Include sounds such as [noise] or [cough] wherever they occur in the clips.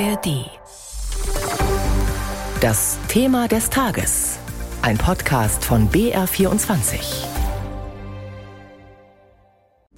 ARD. Das Thema des Tages. Ein Podcast von BR24.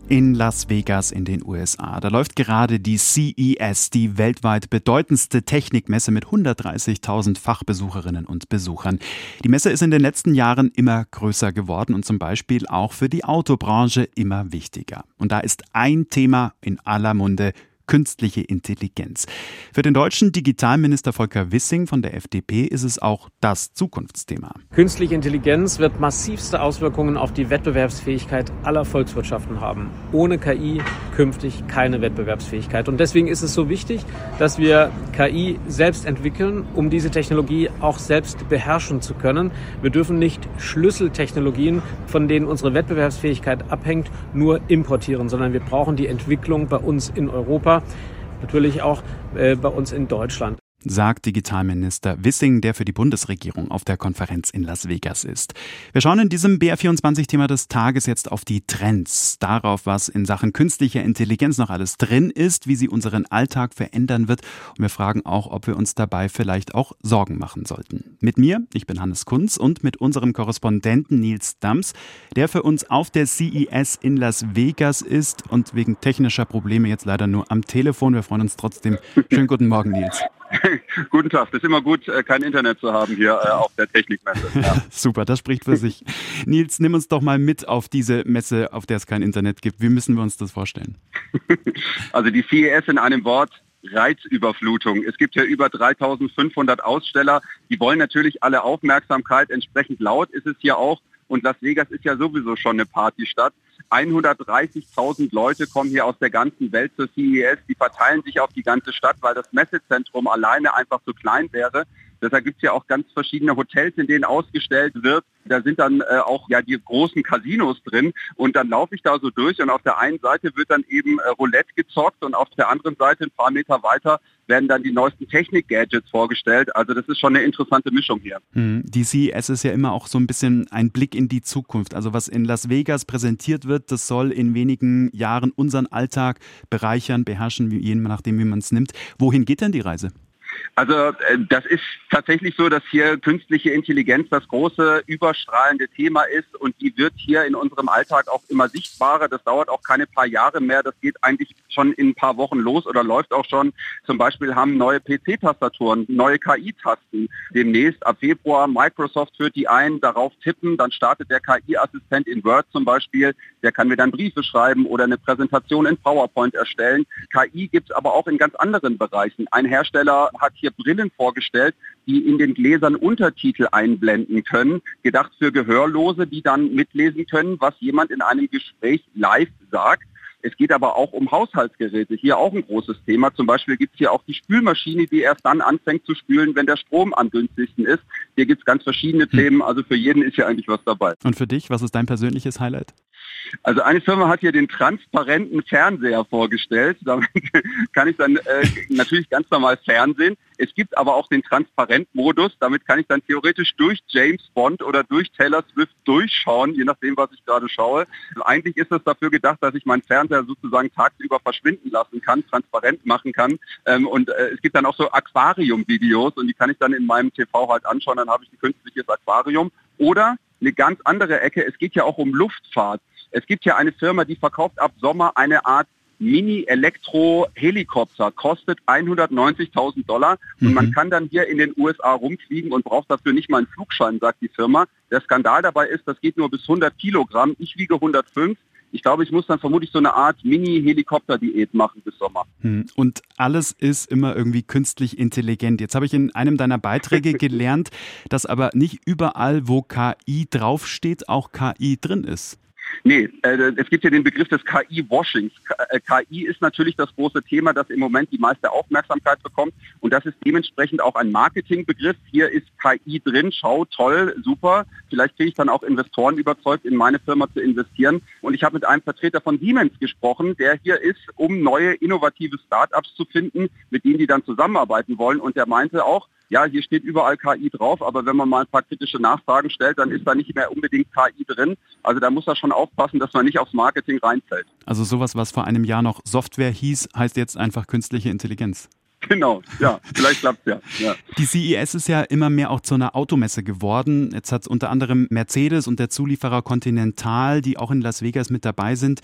In Las Vegas in den USA. Da läuft gerade die CES, die weltweit bedeutendste Technikmesse mit 130.000 Fachbesucherinnen und Besuchern. Die Messe ist in den letzten Jahren immer größer geworden und zum Beispiel auch für die Autobranche immer wichtiger. Und da ist ein Thema in aller Munde künstliche Intelligenz. Für den deutschen Digitalminister Volker Wissing von der FDP ist es auch das Zukunftsthema. Künstliche Intelligenz wird massivste Auswirkungen auf die Wettbewerbsfähigkeit aller Volkswirtschaften haben. Ohne KI künftig keine Wettbewerbsfähigkeit. Und deswegen ist es so wichtig, dass wir KI selbst entwickeln, um diese Technologie auch selbst beherrschen zu können. Wir dürfen nicht Schlüsseltechnologien, von denen unsere Wettbewerbsfähigkeit abhängt, nur importieren, sondern wir brauchen die Entwicklung bei uns in Europa natürlich auch äh, bei uns in Deutschland sagt Digitalminister Wissing, der für die Bundesregierung auf der Konferenz in Las Vegas ist. Wir schauen in diesem BR24-Thema des Tages jetzt auf die Trends, darauf, was in Sachen künstlicher Intelligenz noch alles drin ist, wie sie unseren Alltag verändern wird. Und wir fragen auch, ob wir uns dabei vielleicht auch Sorgen machen sollten. Mit mir, ich bin Hannes Kunz und mit unserem Korrespondenten Nils Dams, der für uns auf der CES in Las Vegas ist und wegen technischer Probleme jetzt leider nur am Telefon. Wir freuen uns trotzdem. Schönen guten Morgen, Nils. [laughs] Guten Tag. Das ist immer gut, äh, kein Internet zu haben hier äh, auf der Technikmesse. Ja. [laughs] Super, das spricht für sich. Nils, nimm uns doch mal mit auf diese Messe, auf der es kein Internet gibt. Wie müssen wir uns das vorstellen? [laughs] Also die CES in einem Wort. Reizüberflutung. Es gibt ja über 3500 Aussteller, die wollen natürlich alle Aufmerksamkeit. Entsprechend laut ist es hier auch. Und Las Vegas ist ja sowieso schon eine Partystadt. 130.000 Leute kommen hier aus der ganzen Welt zur CES. Die verteilen sich auf die ganze Stadt, weil das Messezentrum alleine einfach zu klein wäre. Deshalb gibt es ja auch ganz verschiedene Hotels, in denen ausgestellt wird. Da sind dann äh, auch ja die großen Casinos drin und dann laufe ich da so durch und auf der einen Seite wird dann eben äh, Roulette gezockt und auf der anderen Seite ein paar Meter weiter werden dann die neuesten Technik-Gadgets vorgestellt. Also das ist schon eine interessante Mischung hier. Hm, die CES ist ja immer auch so ein bisschen ein Blick in die Zukunft. Also was in Las Vegas präsentiert wird, das soll in wenigen Jahren unseren Alltag bereichern, beherrschen, je nachdem, wie man es nimmt. Wohin geht denn die Reise? Also äh, das ist tatsächlich so, dass hier künstliche Intelligenz das große überstrahlende Thema ist und die wird hier in unserem Alltag auch immer sichtbarer. Das dauert auch keine paar Jahre mehr. Das geht eigentlich schon in ein paar Wochen los oder läuft auch schon. Zum Beispiel haben neue PC-Tastaturen, neue KI-Tasten demnächst ab Februar. Microsoft führt die ein, darauf tippen, dann startet der KI-Assistent in Word zum Beispiel. Der kann mir dann Briefe schreiben oder eine Präsentation in PowerPoint erstellen. KI gibt es aber auch in ganz anderen Bereichen. Ein Hersteller hat hier Brillen vorgestellt, die in den Gläsern Untertitel einblenden können, gedacht für Gehörlose, die dann mitlesen können, was jemand in einem Gespräch live sagt. Es geht aber auch um Haushaltsgeräte. Hier auch ein großes Thema. Zum Beispiel gibt es hier auch die Spülmaschine, die erst dann anfängt zu spülen, wenn der Strom am günstigsten ist. Hier gibt es ganz verschiedene hm. Themen. Also für jeden ist hier eigentlich was dabei. Und für dich, was ist dein persönliches Highlight? Also eine Firma hat hier den transparenten Fernseher vorgestellt. [laughs] Damit kann ich dann äh, natürlich ganz normal Fernsehen. Es gibt aber auch den Transparent-Modus. Damit kann ich dann theoretisch durch James Bond oder durch Taylor Swift durchschauen, je nachdem, was ich gerade schaue. Eigentlich ist es dafür gedacht, dass ich meinen Fernseher sozusagen tagsüber verschwinden lassen kann, transparent machen kann. Ähm, und äh, es gibt dann auch so Aquarium-Videos und die kann ich dann in meinem TV halt anschauen. Dann habe ich ein künstliches Aquarium. Oder eine ganz andere Ecke. Es geht ja auch um Luftfahrt. Es gibt ja eine Firma, die verkauft ab Sommer eine Art Mini-Elektro-Helikopter, kostet 190.000 Dollar und mhm. man kann dann hier in den USA rumfliegen und braucht dafür nicht mal einen Flugschein, sagt die Firma. Der Skandal dabei ist, das geht nur bis 100 Kilogramm. Ich wiege 105. Ich glaube, ich muss dann vermutlich so eine Art Mini-Helikopter-Diät machen bis Sommer. Hm. Und alles ist immer irgendwie künstlich intelligent. Jetzt habe ich in einem deiner Beiträge [laughs] gelernt, dass aber nicht überall, wo KI draufsteht, auch KI drin ist. Nee, äh, es gibt ja den Begriff des KI-Washings. KI äh, ist natürlich das große Thema, das im Moment die meiste Aufmerksamkeit bekommt. Und das ist dementsprechend auch ein Marketingbegriff. Hier ist KI drin, schau, toll, super. Vielleicht kriege ich dann auch Investoren überzeugt, in meine Firma zu investieren. Und ich habe mit einem Vertreter von Siemens gesprochen, der hier ist, um neue innovative Startups zu finden, mit denen die dann zusammenarbeiten wollen. Und der meinte auch, ja, hier steht überall KI drauf, aber wenn man mal ein paar kritische Nachfragen stellt, dann ist da nicht mehr unbedingt KI drin. Also da muss er schon aufpassen, dass man nicht aufs Marketing reinfällt. Also sowas, was vor einem Jahr noch Software hieß, heißt jetzt einfach künstliche Intelligenz. Genau, ja, vielleicht klappt ja. ja. Die CES ist ja immer mehr auch zu einer Automesse geworden. Jetzt hat unter anderem Mercedes und der Zulieferer Continental, die auch in Las Vegas mit dabei sind.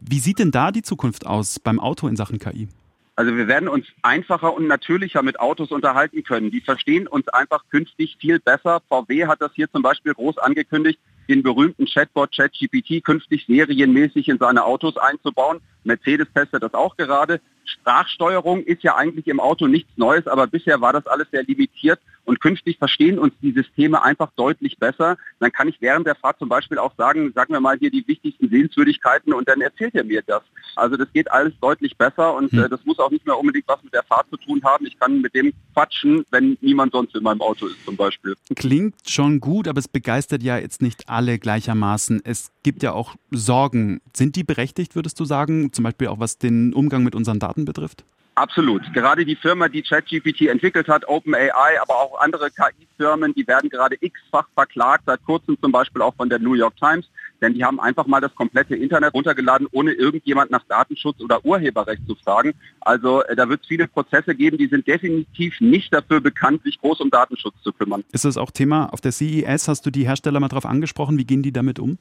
Wie sieht denn da die Zukunft aus beim Auto in Sachen KI? Also wir werden uns einfacher und natürlicher mit Autos unterhalten können. Die verstehen uns einfach künftig viel besser. VW hat das hier zum Beispiel groß angekündigt den berühmten Chatbot ChatGPT künftig serienmäßig in seine Autos einzubauen. Mercedes testet das auch gerade. Sprachsteuerung ist ja eigentlich im Auto nichts Neues, aber bisher war das alles sehr limitiert und künftig verstehen uns die Systeme einfach deutlich besser. Dann kann ich während der Fahrt zum Beispiel auch sagen, sagen wir mal hier die wichtigsten Sehenswürdigkeiten und dann erzählt er mir das. Also das geht alles deutlich besser und hm. äh, das muss auch nicht mehr unbedingt was mit der Fahrt zu tun haben. Ich kann mit dem quatschen, wenn niemand sonst in meinem Auto ist zum Beispiel. Klingt schon gut, aber es begeistert ja jetzt nicht alle gleichermaßen. Es gibt ja auch Sorgen. Sind die berechtigt, würdest du sagen? Zum Beispiel auch was den Umgang mit unseren Daten betrifft? Absolut. Gerade die Firma, die ChatGPT entwickelt hat, OpenAI, aber auch andere KI-Firmen, die werden gerade x-fach verklagt, seit kurzem zum Beispiel auch von der New York Times, denn die haben einfach mal das komplette Internet runtergeladen, ohne irgendjemand nach Datenschutz oder Urheberrecht zu fragen. Also äh, da wird es viele Prozesse geben, die sind definitiv nicht dafür bekannt, sich groß um Datenschutz zu kümmern. Ist das auch Thema auf der CES? Hast du die Hersteller mal darauf angesprochen? Wie gehen die damit um?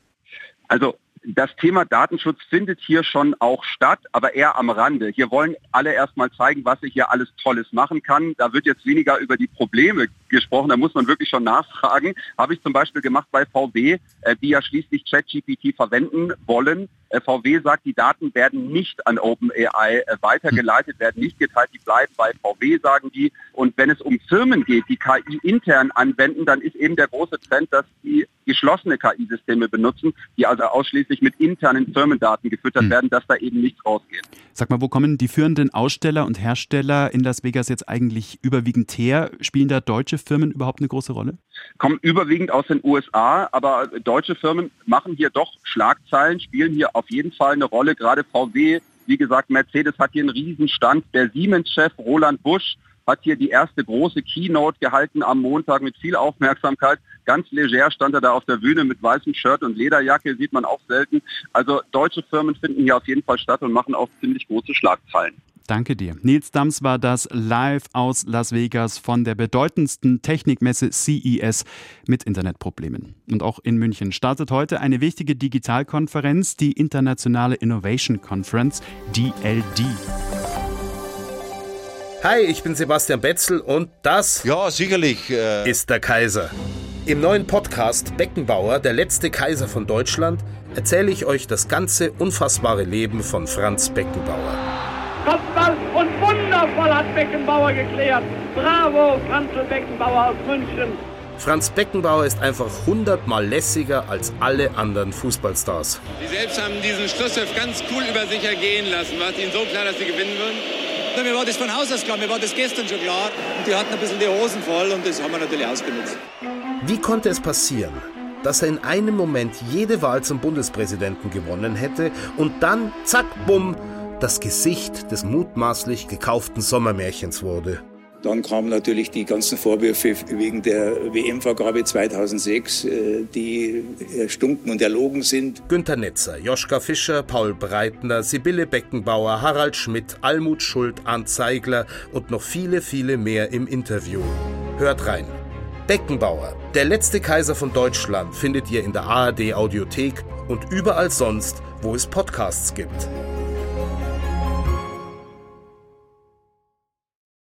Also das Thema Datenschutz findet hier schon auch statt, aber eher am Rande. Hier wollen alle erstmal zeigen, was ich hier alles Tolles machen kann. Da wird jetzt weniger über die Probleme gesprochen, da muss man wirklich schon nachfragen. Habe ich zum Beispiel gemacht bei VW, äh, die ja schließlich ChatGPT verwenden wollen. Äh, VW sagt, die Daten werden nicht an OpenAI äh, weitergeleitet, werden nicht geteilt, die bleiben bei VW, sagen die. Und wenn es um Firmen geht, die KI intern anwenden, dann ist eben der große Trend, dass die geschlossene KI-Systeme benutzen, die also ausschließlich mit internen Firmendaten gefüttert hm. werden, dass da eben nichts rausgeht. Sag mal, wo kommen die führenden Aussteller und Hersteller in Las Vegas jetzt eigentlich überwiegend her? Spielen da deutsche Firmen überhaupt eine große Rolle? Kommen überwiegend aus den USA, aber deutsche Firmen machen hier doch Schlagzeilen, spielen hier auf jeden Fall eine Rolle. Gerade VW, wie gesagt, Mercedes hat hier einen Riesenstand. Der Siemens-Chef Roland Busch hat hier die erste große Keynote gehalten am Montag mit viel Aufmerksamkeit. Ganz leger stand er da auf der Bühne mit weißem Shirt und Lederjacke, sieht man auch selten. Also deutsche Firmen finden hier auf jeden Fall statt und machen auch ziemlich große Schlagzeilen. Danke dir. Nils Dams war das live aus Las Vegas von der bedeutendsten Technikmesse CES mit Internetproblemen. Und auch in München startet heute eine wichtige Digitalkonferenz, die Internationale Innovation Conference, DLD. Hi, ich bin Sebastian Betzel und das ja, sicherlich, äh ist der Kaiser. Im neuen Podcast Beckenbauer, der letzte Kaiser von Deutschland, erzähle ich euch das ganze unfassbare Leben von Franz Beckenbauer. Kopfball und wundervoll hat Beckenbauer geklärt. Bravo, Franz Beckenbauer aus München. Franz Beckenbauer ist einfach hundertmal lässiger als alle anderen Fußballstars. Sie selbst haben diesen Schlusspfiff ganz cool über sich ergehen lassen. War es Ihnen so klar, dass Sie gewinnen würden? Na, mir war das von Haus aus klar, mir war das gestern schon klar. Und die hatten ein bisschen die Hosen voll und das haben wir natürlich ausgenutzt. Wie konnte es passieren, dass er in einem Moment jede Wahl zum Bundespräsidenten gewonnen hätte und dann, zack, bumm, das Gesicht des mutmaßlich gekauften Sommermärchens wurde? Dann kamen natürlich die ganzen Vorwürfe wegen der WM-Vergabe 2006, äh, die erstunken und erlogen sind. Günter Netzer, Joschka Fischer, Paul Breitner, Sibylle Beckenbauer, Harald Schmidt, Almut Schuld, Arndt Zeigler und noch viele, viele mehr im Interview. Hört rein. Beckenbauer, der letzte Kaiser von Deutschland, findet ihr in der ARD Audiothek und überall sonst, wo es Podcasts gibt.